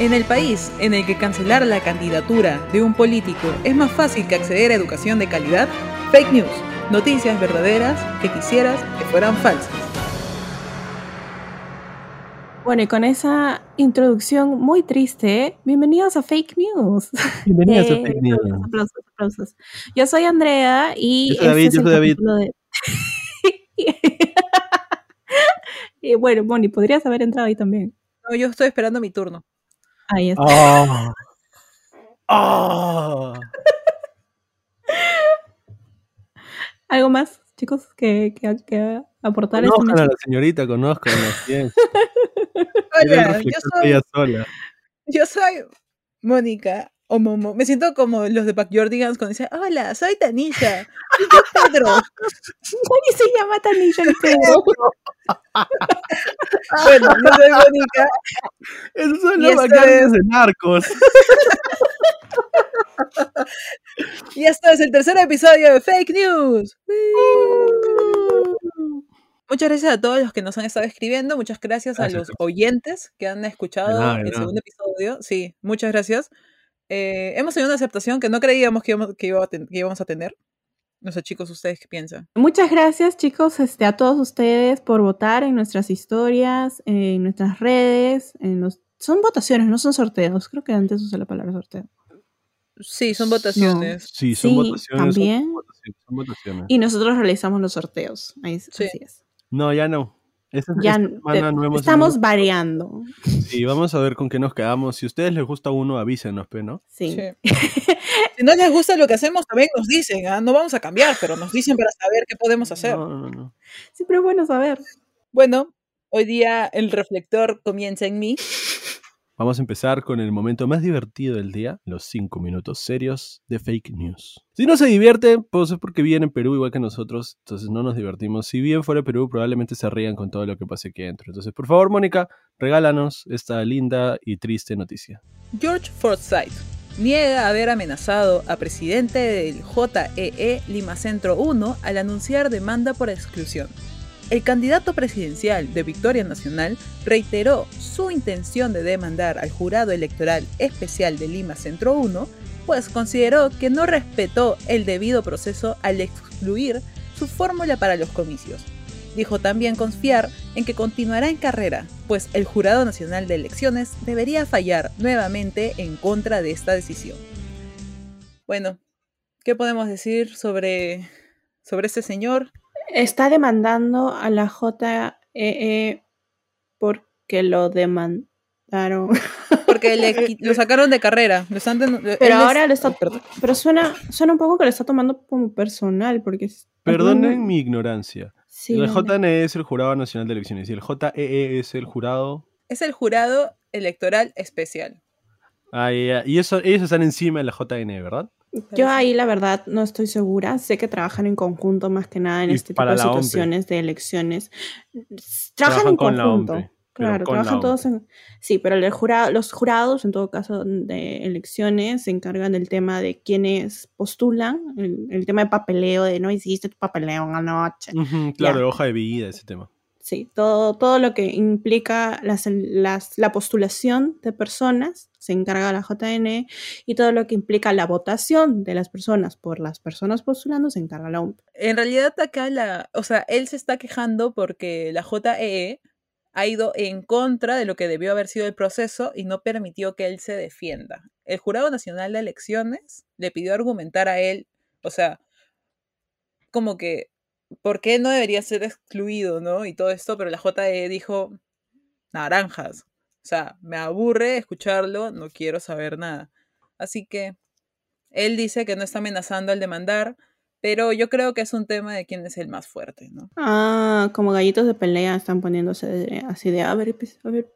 En el país en el que cancelar la candidatura de un político es más fácil que acceder a educación de calidad, fake news, noticias verdaderas que quisieras que fueran falsas. Bueno, y con esa introducción muy triste, bienvenidos a Fake News. Bienvenidos a Eh, Fake News. Aplausos, aplausos. Yo soy Andrea y Yo soy David, este yo soy David. de- y bueno, Moni, podrías haber entrado ahí también. No, yo estoy esperando mi turno. Ahí está. ¡Ah! ¡Ah! ¿Algo más, chicos, que, que, que aportar Conozcan a la señorita, conozcan bien. Hola, yo soy, ella sola. yo soy Mónica o Momo. Me siento como los de Backyardigans cuando dicen, hola, soy Tanisha. Y yo Pedro. Moni se llama Tanisha el Pedro. Bueno, yo soy Mónica. Esos son los bacanes es- de narcos. Y esto es el tercer episodio de Fake News. Muchas gracias a todos los que nos han estado escribiendo. Muchas gracias, Gracias, a los oyentes que han escuchado nada, de el nada. segundo episodio. Sí, muchas gracias. Eh, hemos tenido una aceptación que no creíamos que íbamos, que iba a ten- que íbamos a tener. No sé, chicos, ¿ustedes qué piensan? Muchas gracias, chicos, este, a todos ustedes por votar en nuestras historias, en nuestras redes. En los... Son votaciones, no son sorteos. Creo que antes usé la palabra sorteo. Sí, son votaciones. Sí, son Sí, votaciones. son también. votaciones, son votaciones. Y nosotros realizamos los sorteos. Ahí, Sí. Así es. No, ya no. Esta, Ya esta semana no hemos estamos variando. Sí, vamos a ver con qué nos quedamos. Si a ustedes les gusta uno, avísenos, pe, ¿no? Sí. Sí. si no les gusta lo que hacemos, también nos dicen. ¿ah? No vamos a cambiar, pero nos dicen para saber qué podemos hacer. No, no, no. Pero es bueno saber. Bueno, hoy día el reflector comienza en mí. Vamos a empezar con el momento más divertido del día, los cinco minutos serios de fake news. Si no se divierten, pues es porque viven en Perú igual que nosotros, entonces no nos divertimos. Si bien fuera Perú, probablemente se rían con todo lo que pase aquí adentro. Entonces, por favor, Mónica, regálanos esta linda y triste noticia. George Forsyth niega haber amenazado a presidente del JEE Lima Centro 1 al anunciar demanda por exclusión. El candidato presidencial de Victoria Nacional reiteró su intención de demandar al jurado electoral especial de Lima Centro 1, pues consideró que no respetó el debido proceso al excluir su fórmula para los comicios. Dijo también confiar en que continuará en carrera, pues el Jurado Nacional de Elecciones debería fallar nuevamente en contra de esta decisión. Bueno, ¿qué podemos decir sobre, sobre este señor? Está demandando a la JEE porque lo demandaron. Porque le lo sacaron de carrera. Lo están Pero es- ahora lo está. Pero suena, suena un poco que lo está tomando como personal, porque. es- Perdonen mi ignorancia. Sí, el. JNE es el Jurado Nacional de Elecciones y el JEE es el jurado... Es el Jurado Electoral Especial. Ah, ya, ya. Y eso, ellos están encima de la JNE, ¿verdad? Yo ahí la verdad no estoy segura. Sé que trabajan en conjunto más que nada en Y este tipo de la situaciones de elecciones. Trabajan, Trabajan en con la conjunto. Claro, la trabajan todos en... Sí, pero el jurado, los jurados, en todo caso, de elecciones, se encargan del tema de quienes postulan, el, el tema de papeleo, de no hiciste tu papeleo anoche. Ujú, claro, Ya. de hoja de vida, ese tema. Sí, todo, todo lo que implica las, las- la postulación de personas se encarga la JN y todo lo que implica la votación de las personas por las personas postulando se encarga la OMP. En realidad acá la, o sea, él se está quejando porque la JEE ha ido en contra de lo que debió haber sido el proceso y no permitió que él se defienda. El Jurado Nacional de Elecciones le pidió argumentar a él, o sea, como que, ¿por qué no debería ser excluido, no? Y todo esto, pero la JEE dijo, naranjas. O sea, me aburre escucharlo, no quiero saber nada. Así que él dice que no está amenazando al demandar, pero yo creo que es un tema de quién es el más fuerte, ¿no? Ah, como gallitos de pelea están poniéndose así de, a ver, pues, a ver.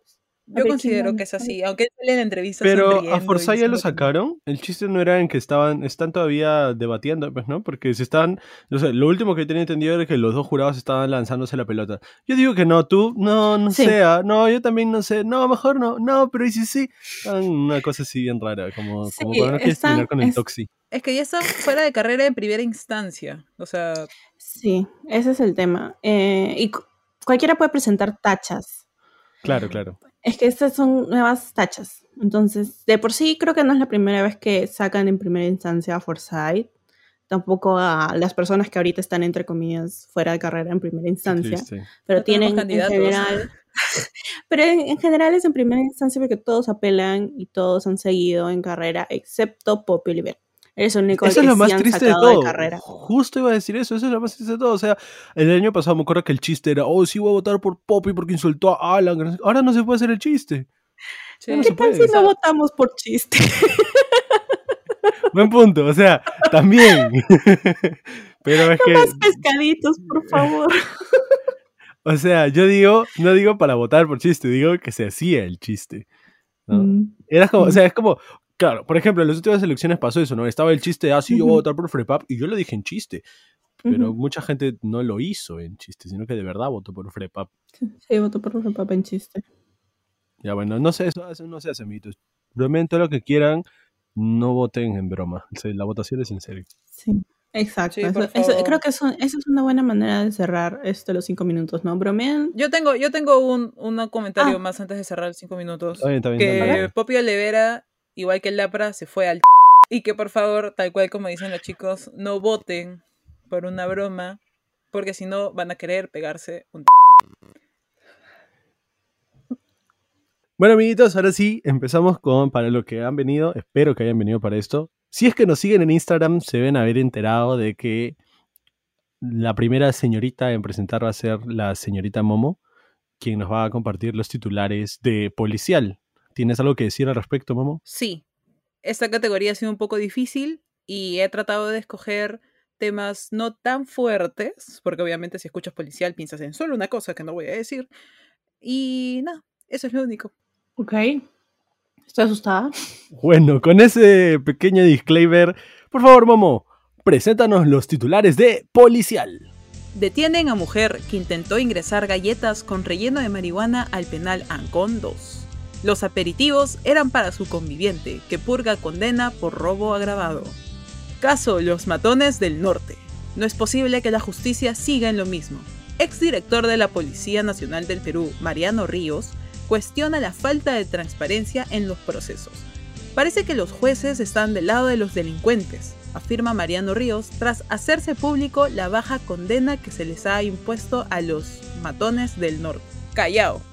Yo considero que es a ver". así, aunque sale en la entrevista Pero a Forsyth ya lo sacaron. El chiste no era en que estaban, están todavía debatiendo, pues, ¿no? Porque si están, o sea, lo último que tenía entendido era que los dos jurados estaban lanzándose la pelota. Yo digo que no, tú, no, no Sí. sea, no, yo también no sé, no, mejor no, no, pero y si sí, una cosa así bien rara, como, Sí, como cuando no quieres terminar con el es- toxi. Es que ya están fuera de carrera en primera instancia. O sea, Sí, ese es el tema. Eh, y cu- cualquiera puede presentar tachas. Claro, claro. Es que estas son nuevas tachas. Entonces, de por sí creo que no es la primera vez que sacan en primera instancia a Forsyth. Tampoco a las personas que ahorita están, entre comillas, fuera de carrera en primera instancia. Pero No tienen en general. pero en, en general es en primera instancia porque todos apelan y todos han seguido en carrera, excepto Poppy Oliver. Eres el único Eso es lo más triste de todo. Justo iba a decir eso, eso es lo más triste de todo. O sea, el año pasado me acuerdo que el chiste era, oh, sí voy a votar por Poppy porque insultó a Alan. no Ahora no se puede hacer el chiste. Sí. No ¿Qué tal si no votamos por chiste? Buen punto, o sea, también. Pero es que, Más pescaditos, por favor. o sea, yo digo, no digo para votar por chiste, digo que se hacía el chiste. ¿no? Mm. Era como, o Mm. sea, es como, claro, por ejemplo, en las últimas elecciones pasó eso, ¿no? Estaba el chiste, ah, sí, yo voy a votar por Frepap, y yo lo dije en chiste, pero mucha gente no lo hizo en chiste, sino que de verdad votó por Frepap. Sí, voto por el papá en chiste. Ya bueno, no sé, eso, eso no se hace mitos. Bromen todo lo que quieran, no voten en broma. O sea, la votación es en serio. Sí, exacto. Sí, Eso- por eso- favor. creo que eso, esa es una buena manera de cerrar esto los cinco minutos, ¿no? Bromean. Yo tengo, yo tengo un, un comentario Ah. más antes de cerrar cinco minutos. Está bien, está bien, que. Poppy Olivera, igual que el Lapra, se fue al y que por favor, tal cual como dicen los chicos, no voten por una broma, porque si no van a querer pegarse un Bueno, amiguitos, ahora sí, empezamos con para lo que han venido. Espero que hayan venido para esto. Si es que nos siguen en Instagram, se deben haber enterado de que la primera señorita en presentar va a ser la señorita Momo, quien nos va a compartir los titulares de policial. ¿Tienes algo que decir al respecto, Momo? Sí, esta categoría ha sido un poco difícil y he tratado de escoger temas no tan fuertes, porque obviamente si escuchas policial piensas en solo una cosa que no voy a decir. Y nada, eso es lo único. Ok. Estoy asustada. Bueno, con ese pequeño disclaimer, por favor, Momo, preséntanos los titulares de policial. Detienen a mujer que intentó ingresar galletas con relleno de marihuana al penal Ancón 2. Los aperitivos eran para su conviviente, que purga condena por robo agravado. Caso Los Matones del Norte. No es posible que la justicia siga en lo mismo. Exdirector de la Policía Nacional del Perú, Mariano Ríos, cuestiona la falta de transparencia en los procesos. Parece que los jueces están del lado de los delincuentes, afirma Mariano Ríos tras hacerse público la baja condena que se les ha impuesto a los matones del norte. Callao.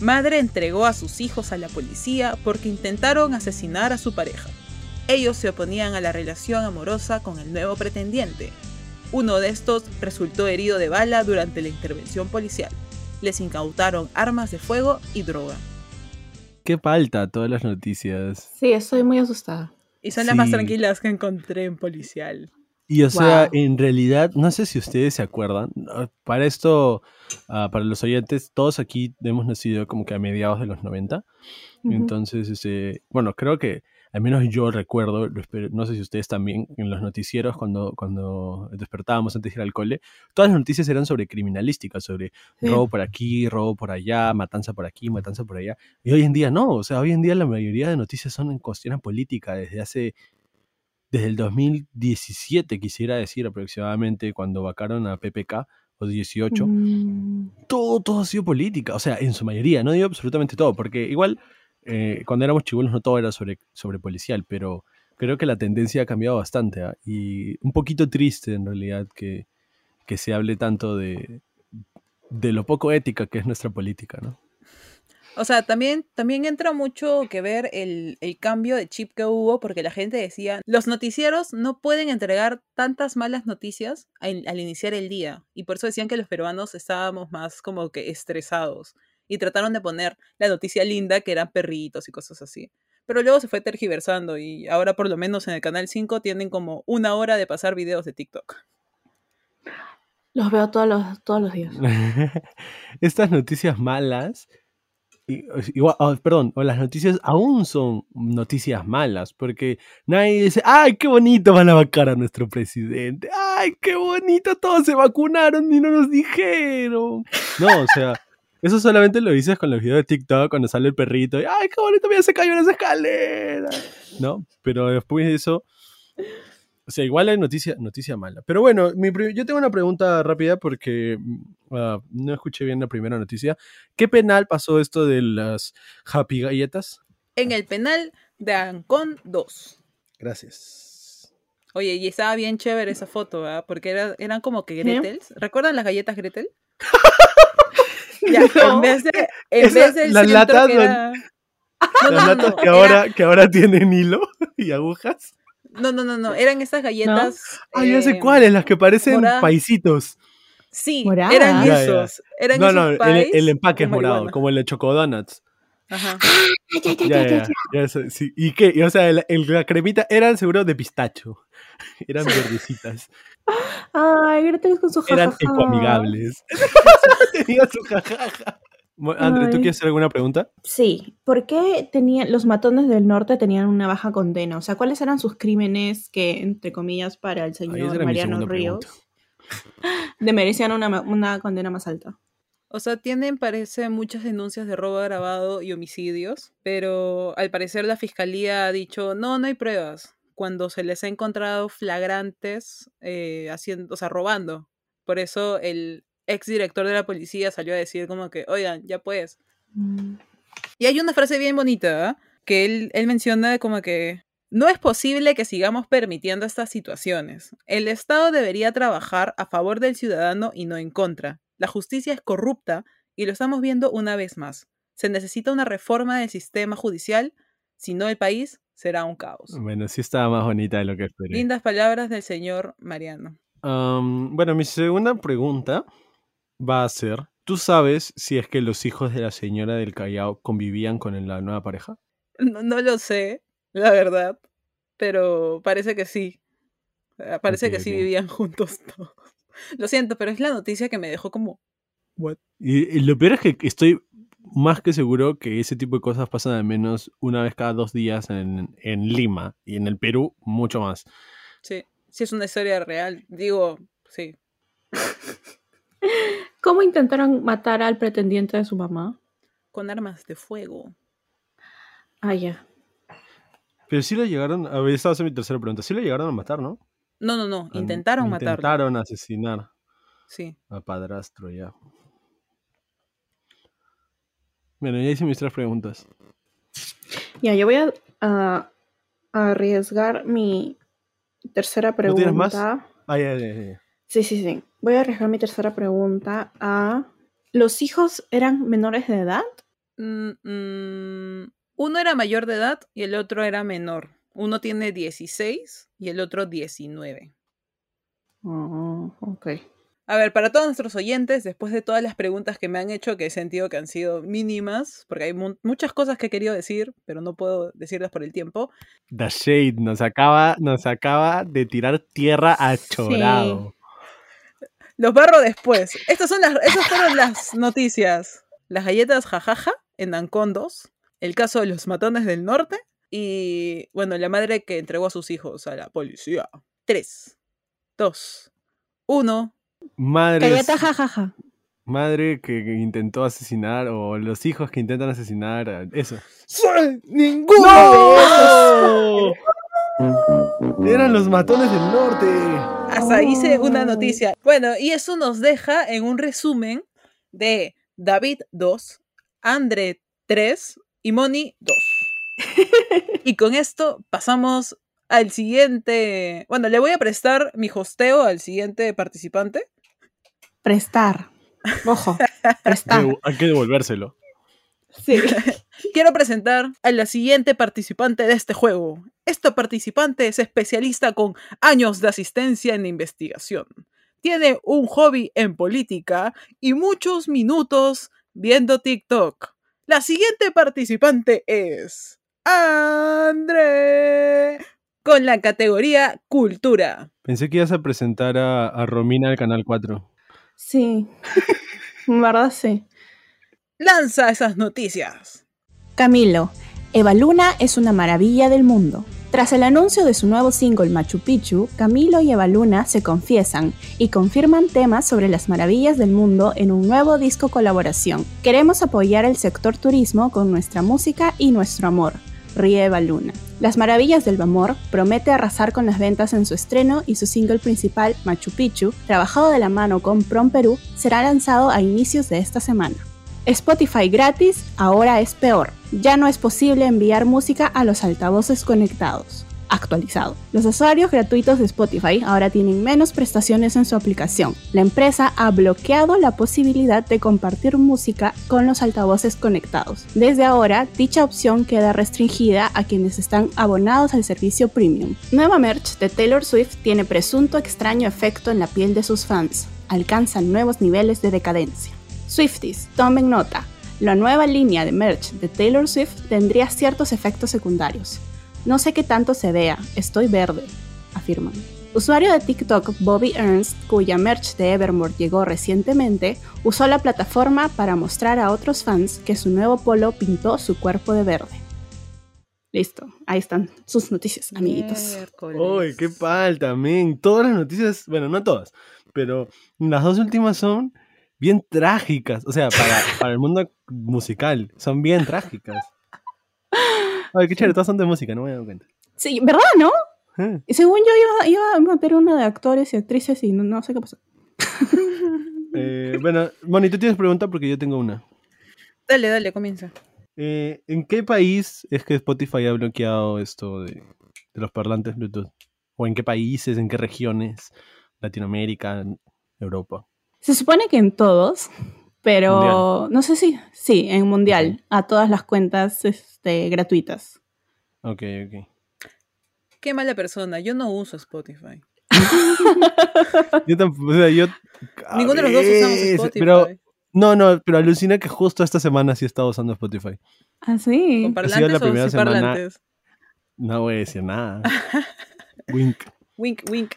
Madre entregó a sus hijos a la policía porque intentaron asesinar a su pareja. Ellos se oponían a la relación amorosa con el nuevo pretendiente. Uno de estos resultó herido de bala durante la intervención policial. Les incautaron armas de fuego y droga. Qué falta todas las noticias. Sí, estoy muy asustada. Y son las más tranquilas que encontré en policial. Y o sea, en realidad, no sé si ustedes se acuerdan, para esto, ah, para los oyentes, todos aquí hemos nacido como que a mediados de los 90. Ujú. Entonces, este, bueno, creo que al menos yo recuerdo, no sé si ustedes también, en los noticieros cuando, cuando despertábamos antes de ir al cole, todas las noticias eran sobre criminalística, sobre Sí. robo por aquí, robo por allá, matanza por aquí, matanza por allá. Y hoy en día no, o sea, hoy en día la mayoría de noticias son en cuestiones políticas, desde hace, desde el 2017 quisiera decir aproximadamente, cuando vacaron a PPK, o 18, Mm, todo, todo ha sido política, o sea, en su mayoría, no digo absolutamente todo, porque igual eh, cuando éramos chibolos no todo era sobre, sobre policial, pero creo que la tendencia ha cambiado bastante ¿ah? y un poquito triste en realidad que, que se hable tanto de, de lo poco ética que es nuestra política, ¿no? O sea, también, también entra mucho que ver el, el cambio de chip que hubo, porque la gente decía, los noticieros no pueden entregar tantas malas noticias al, al iniciar el día. Y por eso decían que los peruanos estábamos más como que estresados. Y trataron de poner la noticia linda, que eran perritos y cosas así. Pero luego se fue tergiversando y ahora por lo menos en el Canal 5 tienen como una hora de pasar videos de TikTok. Los veo todos los, todos los días. Estas noticias malas, igual, ah, perdón, o las noticias aún son noticias malas, porque nadie dice, ay, qué bonito van a vacar a nuestro presidente, ay, qué bonito, todos se vacunaron y no nos dijeron. No, o sea, eso solamente lo dices con los videos de TikTok cuando sale el perrito, y, ay, qué bonito, mira, se cayó en las escaleras, ¿no? Pero después de eso, O sea, igual hay noticia, noticia mala. Pero bueno, mi yo tengo una pregunta rápida porque mm, ah, no escuché bien la primera noticia. ¿Qué penal pasó esto de las Happy Galletas? En el penal de Ancón 2. Gracias. Oye, y estaba bien chévere esa foto, ¿verdad? Porque era- eran como que Gretels. ¿Recuerdan las galletas Gretel? ya, en vez de, en Esa- vez del las latas que no- era- No, Las no, latas no, que, era- ahora, que ahora tienen hilo y agujas. No, no, no, no. Eran esas galletas. Ah, ya sé eh, cuáles, las que parecen moradas. paisitos. Sí, Moradas. eran Ya, ya. esos. Eran No, esos no, el, pies el empaque es con morado, marihuana. como el de Chocodonuts. Ajá. Ya, ya, ya, ya, sí. ¿Y qué? Y, o sea, el- el- la cremita eran seguro de pistacho. Eran verdecitas. Ay, Gretel con su jajaja. Eran ecoamigables. Tenía su jajaja. Bueno, André, ¿tú quieres hacer alguna pregunta? Sí, ¿por qué tenían, los matones del norte tenían una baja condena? O sea, ¿cuáles eran sus crímenes que, entre comillas, para el señor Mariano Ríos le merecían una, una condena más alta? O sea, tienen, parece, muchas denuncias de robo agravado y homicidios, pero al parecer la fiscalía ha dicho, no, no hay pruebas, cuando se les ha encontrado flagrantes eh, haciendo, o sea, robando. Por eso el exdirector de la policía salió a decir como que, oigan, ya pues. Mm. Y hay una frase bien bonita, ¿ah? que él, él menciona como que no es posible que sigamos permitiendo estas situaciones. El Estado debería trabajar a favor del ciudadano y no en contra. La justicia es corrupta y lo estamos viendo una vez más. Se necesita una reforma del sistema judicial, si no el país será un caos. Bueno, sí estaba más bonita de lo que esperé. Lindas palabras del señor Mariano. Bueno, mi segunda pregunta va a ser, ¿tú sabes si es que los hijos de la señora del Callao convivían con la nueva pareja? No, no lo sé, la verdad, pero parece que sí. Eh, Parece que sí vivían juntos todos. Lo siento, pero es la noticia que me dejó como... What? Y, y lo peor es que estoy más que seguro que ese tipo de cosas pasan al menos una vez cada dos días en, en Lima y en el Perú mucho más. Sí, sí es una historia real. Digo, sí. ¿Cómo intentaron matar al pretendiente de su mamá? Con armas de fuego. Ah, ya. Pero sí lo llegaron, a ver, esta va a ser mi tercera pregunta, sí lo llegaron a matar, ¿no? No, no, no. Ah, Intentaron matarlo. Intentaron asesinar Sí. a padrastro ya. Bueno, ya hice mis tres preguntas. Ya, yo voy a, a- a arriesgar mi tercera ¿No pregunta. tienes más? Ah, ya, ya, ya. Sí, sí, sí. Voy a arriesgar mi tercera pregunta a... ¿Los hijos eran menores de edad? Mm, mm, uno era mayor de edad y el otro era menor. Uno tiene 16 y el otro 19. Oh, ok. A ver, para todos nuestros oyentes, después de todas las preguntas que me han hecho, que he sentido que han sido mínimas, porque hay mu- muchas cosas que he querido decir, pero no puedo decirlas por el tiempo. The Shade nos acaba, nos acaba de tirar tierra a chorado. Los barro después. Estas son las, esas fueron las noticias. Las galletas jajaja en Ancón 2, el caso de los matones del norte y, bueno, la madre que entregó a sus hijos a la policía. 3, 2, 1. Madre, Galleta jajaja. madre que intentó asesinar o los hijos que intentan asesinar. Eso. ¡Soy ninguno ¡No! Eran los matones del norte. Hasta hice una noticia. Bueno, y eso nos deja en un resumen de David 2, André 3 y Moni 2. y con esto pasamos al siguiente. Bueno, le voy a prestar mi hosteo al siguiente participante. Prestar. Ojo, prestar. Hay que devolvérselo. Sí. Quiero presentar a la siguiente participante de este juego. Esta participante es especialista con años de asistencia en investigación. Tiene un hobby en política y muchos minutos viendo TikTok. La siguiente participante es André con la categoría Cultura. Pensé que ibas a presentar a, a Romina del Canal 4. Sí. En verdad, sí. Lanza esas noticias. Camilo, Eva Luna es una maravilla del mundo. Tras el anuncio de su nuevo single Machu Picchu, Camilo y Eva Luna se confiesan y confirman temas sobre las maravillas del mundo en un nuevo disco colaboración. Queremos apoyar el sector turismo con nuestra música y nuestro amor. Ríe Eva Luna. Las Maravillas del Amor promete arrasar con las ventas en su estreno y su single principal, Machu Picchu, trabajado de la mano con Prom Perú, será lanzado a inicios de esta semana. Spotify gratis ahora es peor. Ya no es posible enviar música a los altavoces conectados actualizado. Los usuarios gratuitos de Spotify ahora tienen menos prestaciones en su aplicación. La empresa ha bloqueado la posibilidad de compartir música con los altavoces conectados. Desde ahora, dicha opción queda restringida a quienes están abonados al servicio premium. Nueva merch de Taylor Swift tiene presunto extraño efecto en la piel de sus fans. Alcanzan nuevos niveles de decadencia. Swifties, tomen nota. La nueva línea de merch de Taylor Swift tendría ciertos efectos secundarios. No sé qué tanto se vea, estoy verde, afirman. Usuario de TikTok Bobby Ernst, cuya merch de Evermore llegó recientemente, usó la plataforma para mostrar a otros fans que su nuevo polo pintó su cuerpo de verde. Listo, ahí están sus noticias, amiguitos. ¡Uy, qué pal también! Todas las noticias, bueno, no todas, pero las dos últimas son bien trágicas. O sea, para, para el mundo musical, son bien trágicas. Ay, qué chévere, todas son de música, no me he dado cuenta. Sí, ¿verdad, no? Eh. Y según yo iba, iba, a meter una de actores y actrices y no, sé qué pasó. eh, bueno, Moni, tú tienes pregunta porque yo tengo una. Dale, dale, comienza. Eh, ¿En qué país es que Spotify ha bloqueado esto de, de, los parlantes Bluetooth? ¿O en qué países, en qué regiones? Latinoamérica, Europa. Se supone que en todos, pero no sé si, sí, en mundial, a todas las cuentas este, gratuitas. Ok, ok. Qué mala persona, yo no uso Spotify. yo tampoco, o sea, yo... Ninguno de los dos usamos Spotify. Pero, no, no, pero alucina que justo esta semana sí he estado usando Spotify. ¿Ah, sí? ¿Con parlantes la primera o sin parlantes? No voy a decir nada. wink. Wink, wink.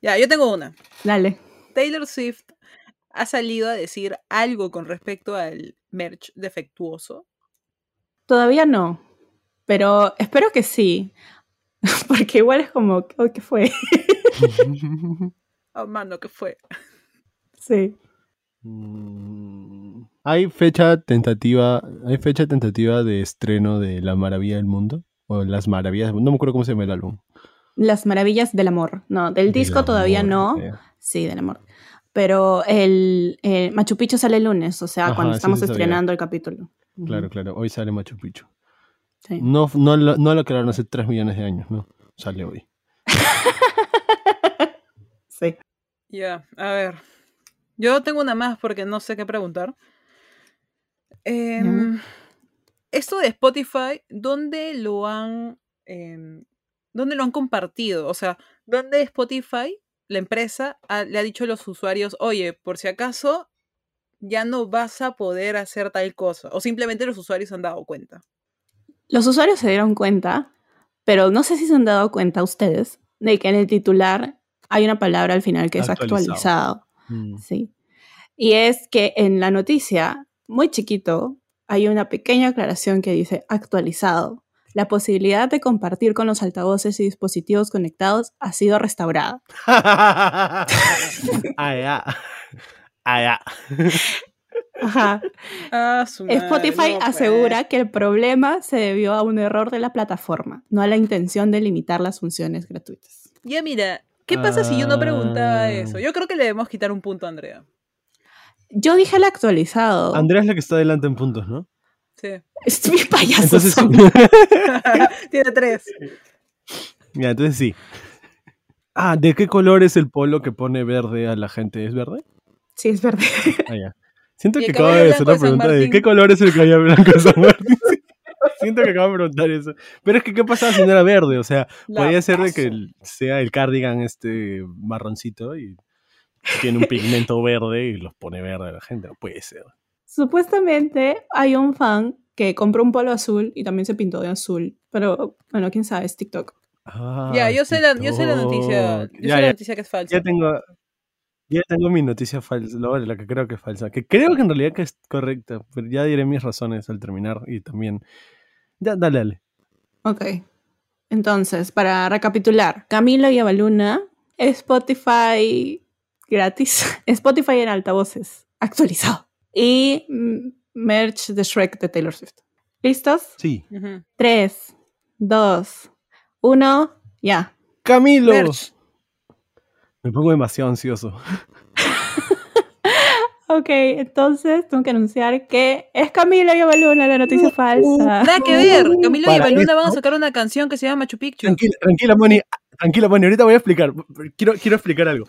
Ya, yo tengo una. Dale. Taylor Swift ha salido a decir algo con respecto al merch defectuoso? Todavía no, pero espero que sí, porque igual es como, oh, ¿qué fue? oh, mano, ¿qué fue? Sí. Mm, ¿Hay fecha tentativa, hay fecha tentativa de estreno de La Maravilla del Mundo? O Las Maravillas No me acuerdo cómo se llama el álbum. Las Maravillas del Amor. No, del disco todavía no. Sí, del amor. Pero el, Machu Picchu sale el lunes, o sea, cuando estamos estrenando el capítulo. Claro, claro. Hoy sale Machu Picchu. No, no, no lo crearon hace 3 millones de años, ¿no? Sale hoy. sí. Ya, a ver. Yo tengo una más porque no sé qué preguntar. Em, esto de Spotify, ¿dónde lo han... Em, ¿Dónde lo han compartido? O sea, ¿dónde Spotify la empresa le ha dicho a los usuarios, oye, por si acaso ya no vas a poder hacer tal cosa. O simplemente los usuarios se han dado cuenta. Los usuarios se dieron cuenta, pero no sé si se han dado cuenta ustedes de que en el titular hay una palabra al final que es actualizado. Mm. Sí. Y es que en la noticia, muy chiquito, hay una pequeña aclaración que dice actualizado la posibilidad de compartir con los altavoces y dispositivos conectados ha sido restaurada. ah, ya. Ah, ya. Ajá. Ah, Spotify pues. asegura que el problema se debió a un error de la plataforma, no a la intención de limitar las funciones gratuitas. Ya mira, ¿qué pasa si yo no preguntaba ah. eso? Yo creo que le debemos quitar un punto a Andrea. Yo dije el actualizado. Andrea es la que está adelante en puntos, ¿no? Sí. Es mi payaso. Tiene tres. Mira, entonces sí. Ah, ¿de qué color es el polo que pone verde a la gente? ¿Es verde? Sí, es verde. Ah, ya. Siento que acaba de hacer la pregunta de ¿qué color es el caballo blanco de San Martín? Siento que acabo de preguntar eso. Pero es que, ¿qué pasaba si no era verde? O sea, podría ser de que sea el cardigan este marroncito y tiene un pigmento verde y los pone verde a la gente. No puede ser. Supuestamente hay un fan que compró un polo azul y también se pintó de azul. Pero, bueno, quién sabe, es TikTok. Ah, ya, yo, sé la, yo sé la noticia. Yo sé la noticia que es falsa. Ya tengo, ya tengo mi noticia falsa, la que creo que es falsa. Que creo que en realidad que es correcta, pero ya diré mis razones al terminar y también. Ya, dale, dale. Ok. Entonces, para recapitular, Camilo y Avaluna, Spotify gratis, Spotify en altavoces, actualizado y merch de Shrek de Taylor Swift. ¿Listos? Sí. Tres, dos, uno, ya. Camilo. Merch. Me pongo demasiado ansioso. Ok, entonces tengo que anunciar que es Camila y Avaluna la noticia falsa. Nada que ver. Camilo y Para Baluna van a sacar una canción que se llama Machu Picchu. Tranquila, tranquila, Moni. Tranquila, Moni. Ahorita voy a explicar. Quiero, quiero explicar algo.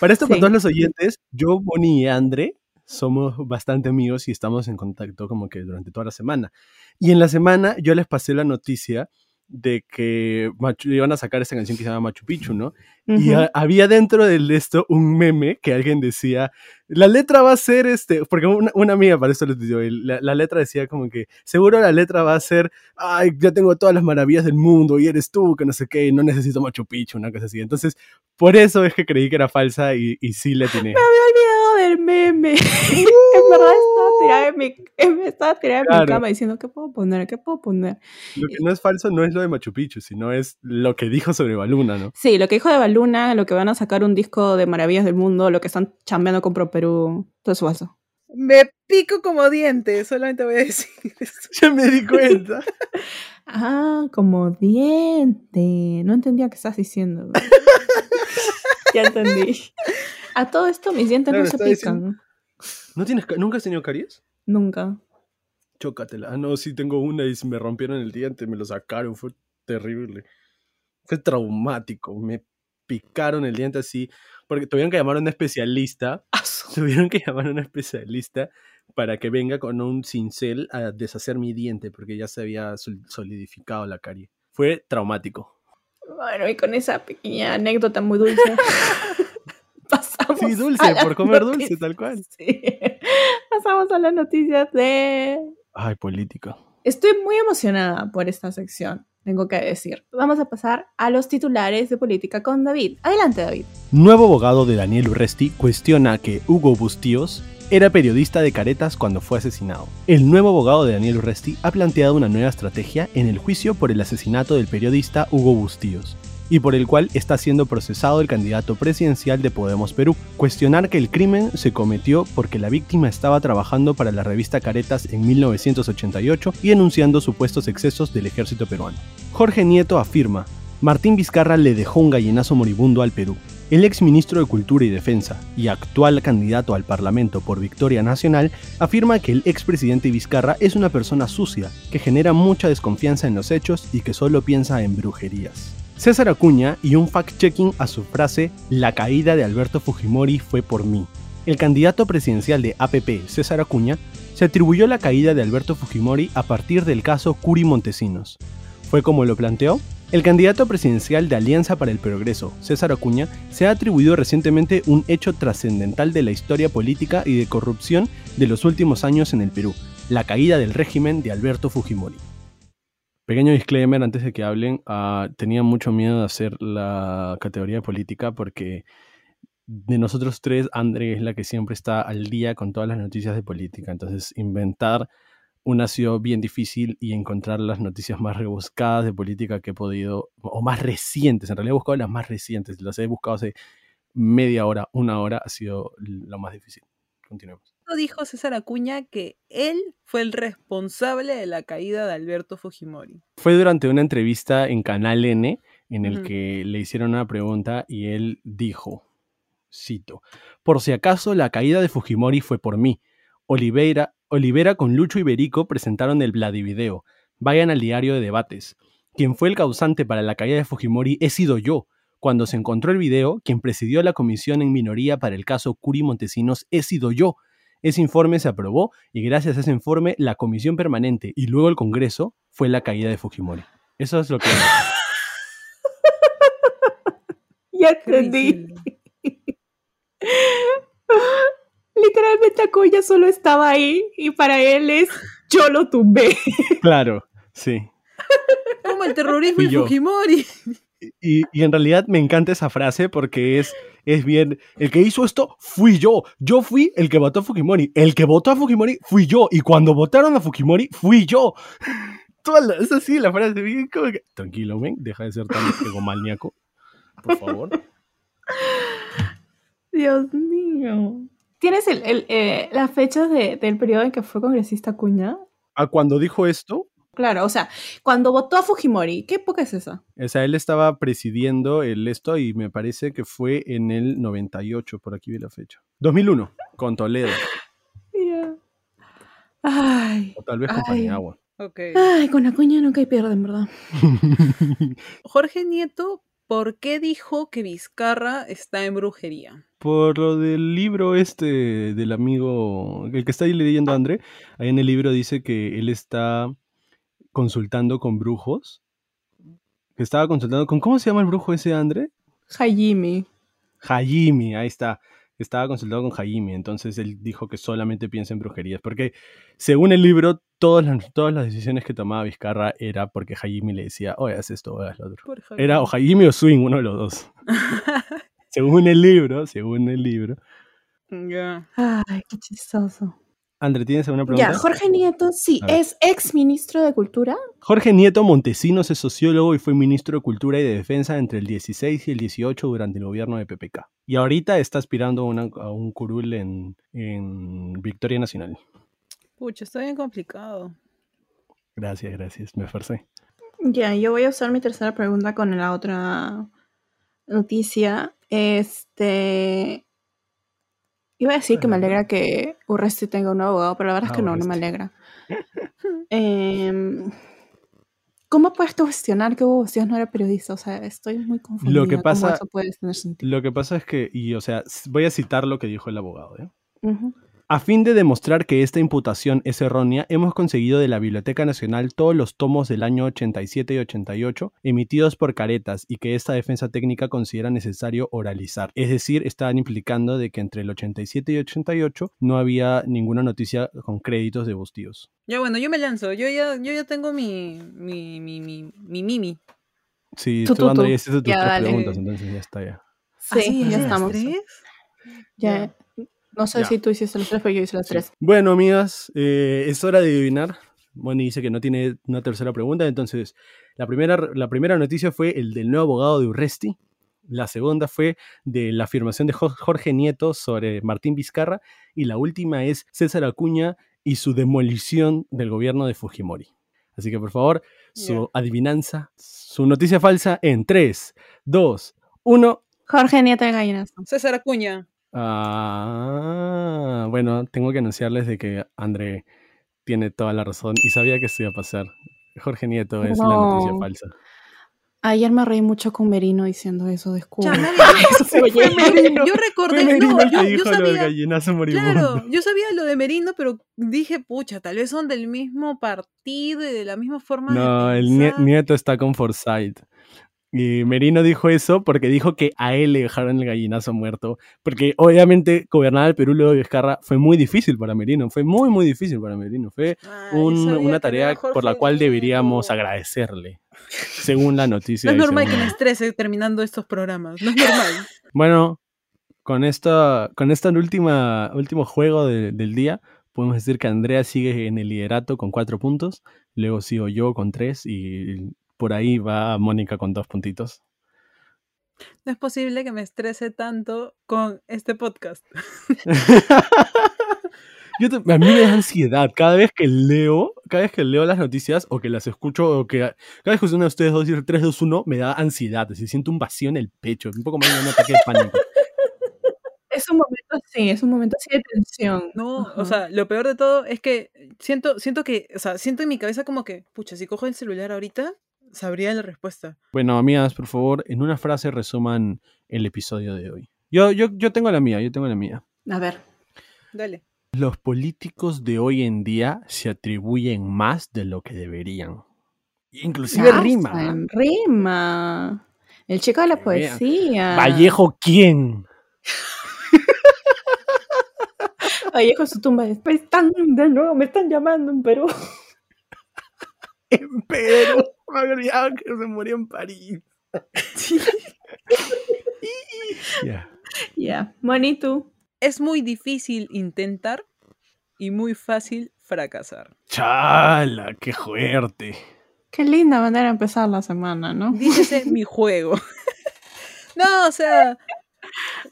Para esto, para Sí. todos los oyentes, yo, Moni y Andre somos bastante amigos y estamos en contacto como que durante toda la semana. Y en la semana yo les pasé la noticia de que Machu- iban a sacar esta canción que se llama Machu Picchu, ¿no? Y Ujú. ha- había dentro de esto un meme que alguien decía, la letra va a ser este, porque una, una amiga para esto les digo, y la, la letra decía como que, seguro la letra va a ser, ay, ya tengo todas las maravillas del mundo y eres tú, que no sé qué, y no necesito Machu Picchu, una cosa así. Entonces, por eso es que creí que era falsa y, y sí le tiene. Me había del meme. en verdad estaba tirada en mi, estaba tirada en mi cama diciendo, ¿qué puedo poner? ¿Qué puedo poner? Lo que no es falso no es lo de Machu Picchu, sino es lo que dijo sobre Baluna, ¿no? Sí, lo que dijo de Baluna, lo que van a sacar un disco de maravillas del mundo, lo que están chambeando con Pro Perú, todo es falso. Me pico como diente, solamente voy a decir eso. Ya me di cuenta. Ah, como diente. No entendía qué estás diciendo. ya entendí. A todo esto mis dientes Claro, no se pican. ¿No tienes, ca- ¿Nunca has tenido caries? Nunca. Chócatela. Ah, no, sí tengo una y me rompieron el diente, me lo sacaron, fue terrible. Fue traumático, me picaron el diente así, porque tuvieron que llamar a un especialista, tuvieron que llamar a un especialista para que venga con un cincel a deshacer mi diente, porque ya se había sol- solidificado la carie. Fue traumático. Bueno, y con esa pequeña anécdota muy dulce. Sí, dulce, por comer dulce, tal cual. Sí. Pasamos a las noticias de Ay, política. Estoy muy emocionada por esta sección, tengo que decir. Vamos a pasar a los titulares de política con David. Adelante, David. Nuevo abogado de Daniel Urresti cuestiona que Hugo Bustíos era periodista de caretas cuando fue asesinado. El nuevo abogado de Daniel Urresti ha planteado una nueva estrategia en el juicio por el asesinato del periodista Hugo Bustíos y por el cual está siendo procesado el candidato presidencial de Podemos Perú. Cuestionar que el crimen se cometió porque la víctima estaba trabajando para la revista Caretas en 1988 y denunciando supuestos excesos del ejército peruano. Jorge Nieto afirma, Martín Vizcarra le dejó un gallinazo moribundo al Perú. El ex ministro de Cultura y Defensa y actual candidato al Parlamento por Victoria Nacional afirma que el expresidente Vizcarra es una persona sucia, que genera mucha desconfianza en los hechos y que solo piensa en brujerías. César Acuña y un fact-checking a su frase La caída de Alberto Fujimori fue por mí. El candidato presidencial de APP, César Acuña, se atribuyó la caída de Alberto Fujimori a partir del caso Curi Montesinos. ¿Fue como lo planteó? El candidato presidencial de Alianza para el Progreso, César Acuña, se ha atribuido recientemente un hecho trascendental de la historia política y de corrupción de los últimos años en el Perú, la caída del régimen de Alberto Fujimori. Pequeño disclaimer antes de que hablen, ah, tenía mucho miedo de hacer la categoría política porque de nosotros tres, André es la que siempre está al día con todas las noticias de política, entonces inventar una ha sido bien difícil y encontrar las noticias más rebuscadas de política que he podido, o más recientes, en realidad he buscado las más recientes, las he buscado hace media hora, una hora, ha sido lo más difícil. Continuemos. Dijo César Acuña que él fue el responsable de la caída de Alberto Fujimori. Fue durante una entrevista en Canal N en el que le hicieron una pregunta y él dijo, cito, por si acaso la caída de Fujimori fue por mí. Oliveira, Olivera con Lucho Iberico presentaron el Vladivideo. Vayan al diario de debates. Quien fue el causante para la caída de Fujimori he sido yo. Cuando se encontró el video, quien presidió la comisión en minoría para el caso Curi Montesinos he sido yo. Ese informe se aprobó y gracias a ese informe la comisión permanente y luego el Congreso fue la caída de Fujimori. Eso es lo que... Ya entendí. Literalmente Acuña solo estaba ahí y para él es yo lo tumbé. claro, sí. Como el terrorismo y. Fujimori. Y, y en realidad me encanta esa frase porque es, es bien, el que hizo esto fui yo, yo fui el que votó a Fujimori, el que votó a Fujimori fui yo, y cuando votaron a Fujimori fui yo. La- es así la frase, bien como que, tranquilo, men, deja de ser tan egomaníaco, por favor. Dios mío. ¿Tienes el, el, eh, las fechas de- del periodo en que fue congresista Acuña? A cuando dijo esto, Claro, o sea, cuando votó a Fujimori, ¿qué época es esa? O sea, él estaba presidiendo el esto y me parece que fue en el 98, por aquí vi la fecha. 2001, con Toledo. Ay. O tal vez con Ay. Paniagua. Ok. Ay, con Acuña nunca hay pierde, en verdad. Jorge Nieto, ¿por qué dijo que Vizcarra está en brujería? Por lo del libro este del amigo, el que está ahí leyendo André, ahí en el libro dice que él está consultando con brujos. Que estaba consultando con, ¿cómo se llama el brujo ese André? Jaime. Jaime, ahí está. Estaba consultado con Jaime, entonces él dijo que solamente piensa en brujerías. Porque según el libro, todas las, todas las decisiones que tomaba Vizcarra era porque Jaime le decía, oye, haz esto, oye, haz lo otro. Era o Jaime o Swing, uno de los dos. según el libro, según el libro. Ya. Ay, qué chistoso. André, ¿tienes alguna pregunta? Ya, Jorge Nieto, sí, es ex ministro de Cultura. Jorge Nieto Montesinos es sociólogo y fue ministro de Cultura y de Defensa entre el 16 y el 18 durante el gobierno de PPK. Y ahorita está aspirando una- a un curul en, en Victoria Nacional. Pucha, está bien complicado. Gracias, gracias, me esforcé. Ya, yo voy a usar mi tercera pregunta con la otra noticia. Este. Iba a decir que me alegra que Urresti tenga un nuevo abogado, pero la verdad es Ah, que no, no me alegra. Em, ¿Cómo puedes tú cuestionar que Hugo no era periodista? O sea, estoy muy confundida. que ¿Cómo pasa- eso puede tener sentido? Lo que pasa es que, y o sea, voy a citar lo que dijo el abogado. ¿eh? A fin de demostrar que esta imputación es errónea, hemos conseguido de la Biblioteca Nacional todos los tomos del año 87 y 88 emitidos por Caretas y que esta defensa técnica considera necesario oralizar. Es decir, estaban implicando de que entre el 87 y 88 no había ninguna noticia con créditos de Bustíos. Ya bueno, yo me lanzo. Yo ya, yo ya tengo mi, mi, mi, mi, mi mimi. Sí, Tú, tú, tú, André, tú. hiciste tus Ya, tres dale. preguntas, entonces ya está ya. Sí, ¿Así ya estamos. tres? Ya, no sé Ya. si tú hiciste las tres, pero yo hice las Sí. tres. Bueno, amigas, eh, es hora de adivinar. Moni dice que no tiene una tercera pregunta, entonces la primera, la primera noticia fue el del nuevo abogado de Urresti. La segunda fue de la afirmación de Jo- Jorge Nieto sobre Martín Vizcarra. Y la última es César Acuña y su demolición del gobierno de Fujimori. Así que por favor, su adivinanza, su noticia falsa en 3, 2, 1. Jorge Nieto de Gallinas. César Acuña. Ah, bueno, tengo que anunciarles de que André tiene toda la razón y sabía que esto iba a pasar. Jorge Nieto es la noticia No. falsa. Ayer me reí mucho con Merino diciendo eso de escudo. Ya, nadie- Eso fue Fue ayer. Merino. Yo recordé, no, yo, yo dijo lo del sabía, gallinazo moribundo. claro, yo sabía lo de Merino, pero dije, pucha, tal vez son del mismo partido y de la misma forma No, de el. Nieto está con Forsyth. Y Merino dijo eso porque dijo que a él le dejaron el gallinazo muerto. Porque obviamente gobernar el Perú luego de Vizcarra fue muy difícil para Merino. Fue muy, muy difícil para Merino. Fue Ay, un- una tarea por la cual deberíamos agradecerle. Según la noticia. No es normal que me estrese terminando estos programas. No es normal. Bueno, con esta, con esta última, último juego de- del día, podemos decir que Andrea sigue en el liderato con cuatro puntos, luego sigo yo con tres y por ahí va Mónica con dos puntitos. No es posible que me estrese tanto con este podcast. Yo te- a mí me da ansiedad cada vez que leo, cada vez que leo las noticias o que las escucho o que cada vez que uno de ustedes dos dice 3, 2, 1, me da ansiedad, así siento un vacío en el pecho, un poco más de un ataque de pánico. Es un momento así, es un momento así de tensión. No, o sea, lo peor de todo es que siento, siento que, o sea, siento en mi cabeza como que, pucha, si cojo el celular ahorita, sabría la respuesta. Bueno, amigas, por favor, en una frase resuman el episodio de hoy. Yo, yo, yo tengo la mía, yo tengo la mía. A ver. Dale. Los políticos de hoy en día se atribuyen más de lo que deberían. Inclusive Ah, rima. Rima. El chico de la vean. poesía. Vallejo, ¿quién? Vallejo su tumba. Me están, de nuevo, me están llamando en Perú. En Perú. Me había olvidado que se murió en París. Ya. Ya. Bonito. Es muy difícil intentar y muy fácil fracasar. Chala, qué fuerte. Qué linda manera de empezar la semana, ¿no? Dígase mi juego. no, o sea,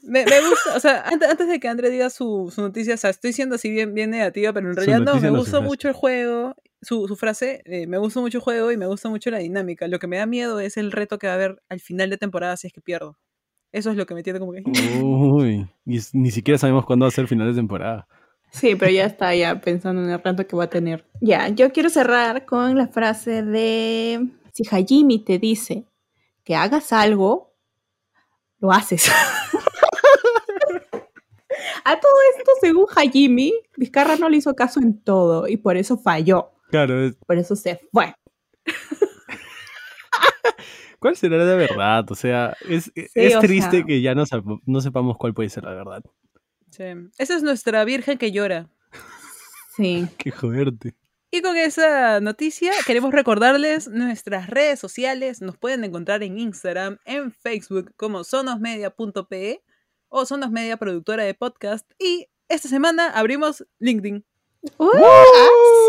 me, me gusta, o sea, antes, antes de que André diga su, su noticia, o sea, estoy siendo así bien, bien negativa, pero en realidad no, me gustó mucho el juego su, su frase, eh, me gusta mucho el juego y me gusta mucho la dinámica. Lo que me da miedo es el reto que va a haber al final de temporada si es que pierdo. Eso es lo que me tiene como que... Uy, y s- ni siquiera sabemos cuándo va a ser el final de temporada. Sí, pero ya está ya pensando en el rato que va a tener. Ya, yo quiero cerrar con la frase de si Hajimi te dice que hagas algo, lo haces. a todo esto, según Hajimi, Vizcarra no le hizo caso en todo y por eso falló. Claro, es- Por eso se fue. ¿cuál será la verdad? O sea, es, Sí, es o triste sea- que ya no, sepamos cuál puede ser la verdad. Sí. Esa es nuestra virgen que llora. Sí. Qué joderte. Y con esa noticia queremos recordarles nuestras redes sociales. Nos pueden encontrar en Instagram, en Facebook como sonosmedia.pe o Sonosmedia Productora de Podcast. Y esta semana abrimos LinkedIn. ¡Uh! ¡Uh!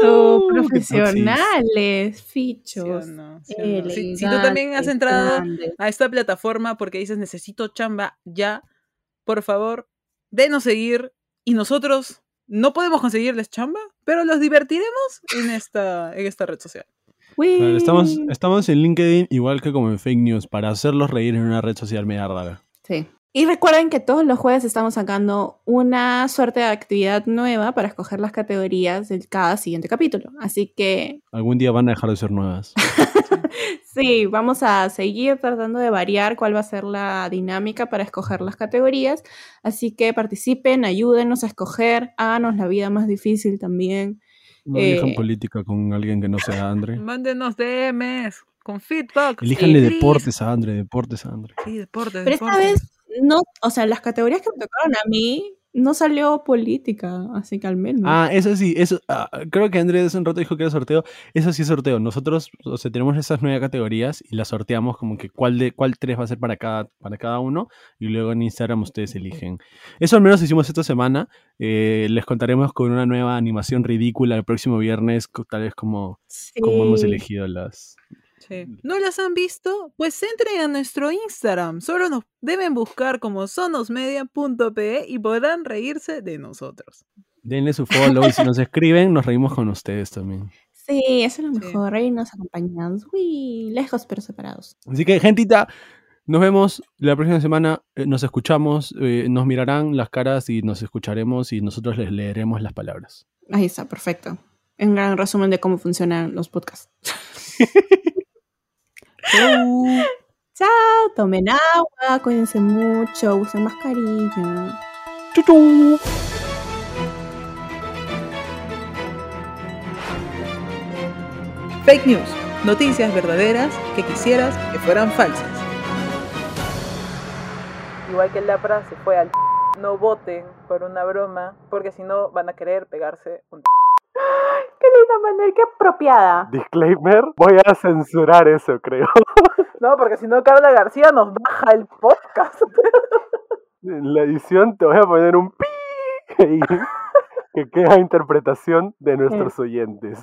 ¡Aso! ¡Qué profesionales, ¿Sí fichos. o no? ¿Sí no? Si, si tú también has entrado a esta plataforma porque dices necesito chamba ya, por favor, denos seguir y nosotros no podemos conseguirles chamba, pero los divertiremos en esta, en esta red social. Claro, estamos, estamos en LinkedIn igual que como en Fake News para hacerlos reír en una red social media rara. Sí. Y recuerden que todos los jueves estamos sacando una suerte de actividad nueva para escoger las categorías de cada siguiente capítulo. Así que Algún día van a dejar de ser nuevas. sí, vamos a seguir tratando de variar cuál va a ser la dinámica para escoger las categorías. Así que participen, ayúdenos a escoger, háganos la vida más difícil también. No elijan Eh. política con alguien que no sea Andre. Mándenos DMs con feedback. Elíjanle deportes a Andre, deportes a Andre. Sí, deportes. Pero esta deportes. vez no, o sea, las categorías que me tocaron a mí no salió política, así que al menos. Ah, eso sí, eso, ah, creo que Andrés hace un rato dijo que era sorteo. Eso sí es sorteo. Nosotros, o sea, tenemos esas nueve categorías y las sorteamos como que cuál de cuál tres va a ser para cada, para cada uno y luego en Instagram ustedes eligen. Eso al menos hicimos esta semana. Eh, les contaremos con una nueva animación ridícula el próximo viernes, tal vez como, como hemos elegido las... Sí. ¿No las han visto? Pues entren a nuestro Instagram. Solo nos deben buscar como sonosmedia.pe y podrán reírse de nosotros. Denle su follow y si nos escriben, nos reímos con ustedes también. Sí, eso es lo Sí. mejor, reírnos acompañados. Uy, lejos pero separados. Así que, gentita, nos vemos la próxima semana. eh, Nos escuchamos, eh, nos mirarán las caras y nos escucharemos y nosotros les leeremos las palabras. Ahí está, perfecto. Un gran resumen de cómo funcionan los podcasts. Chao, tomen agua, cuídense mucho, usen mascarilla. ¡Chu, chu! Fake news. Noticias verdaderas que quisieras que fueran falsas. Igual que Lapra se fue al no voten por una broma, porque si no van a querer pegarse un Qué linda manera, qué apropiada. Disclaimer, voy a censurar eso, creo. No, porque si no Carla García nos baja el podcast. En la edición te voy a poner un pi que queda interpretación de nuestros oyentes.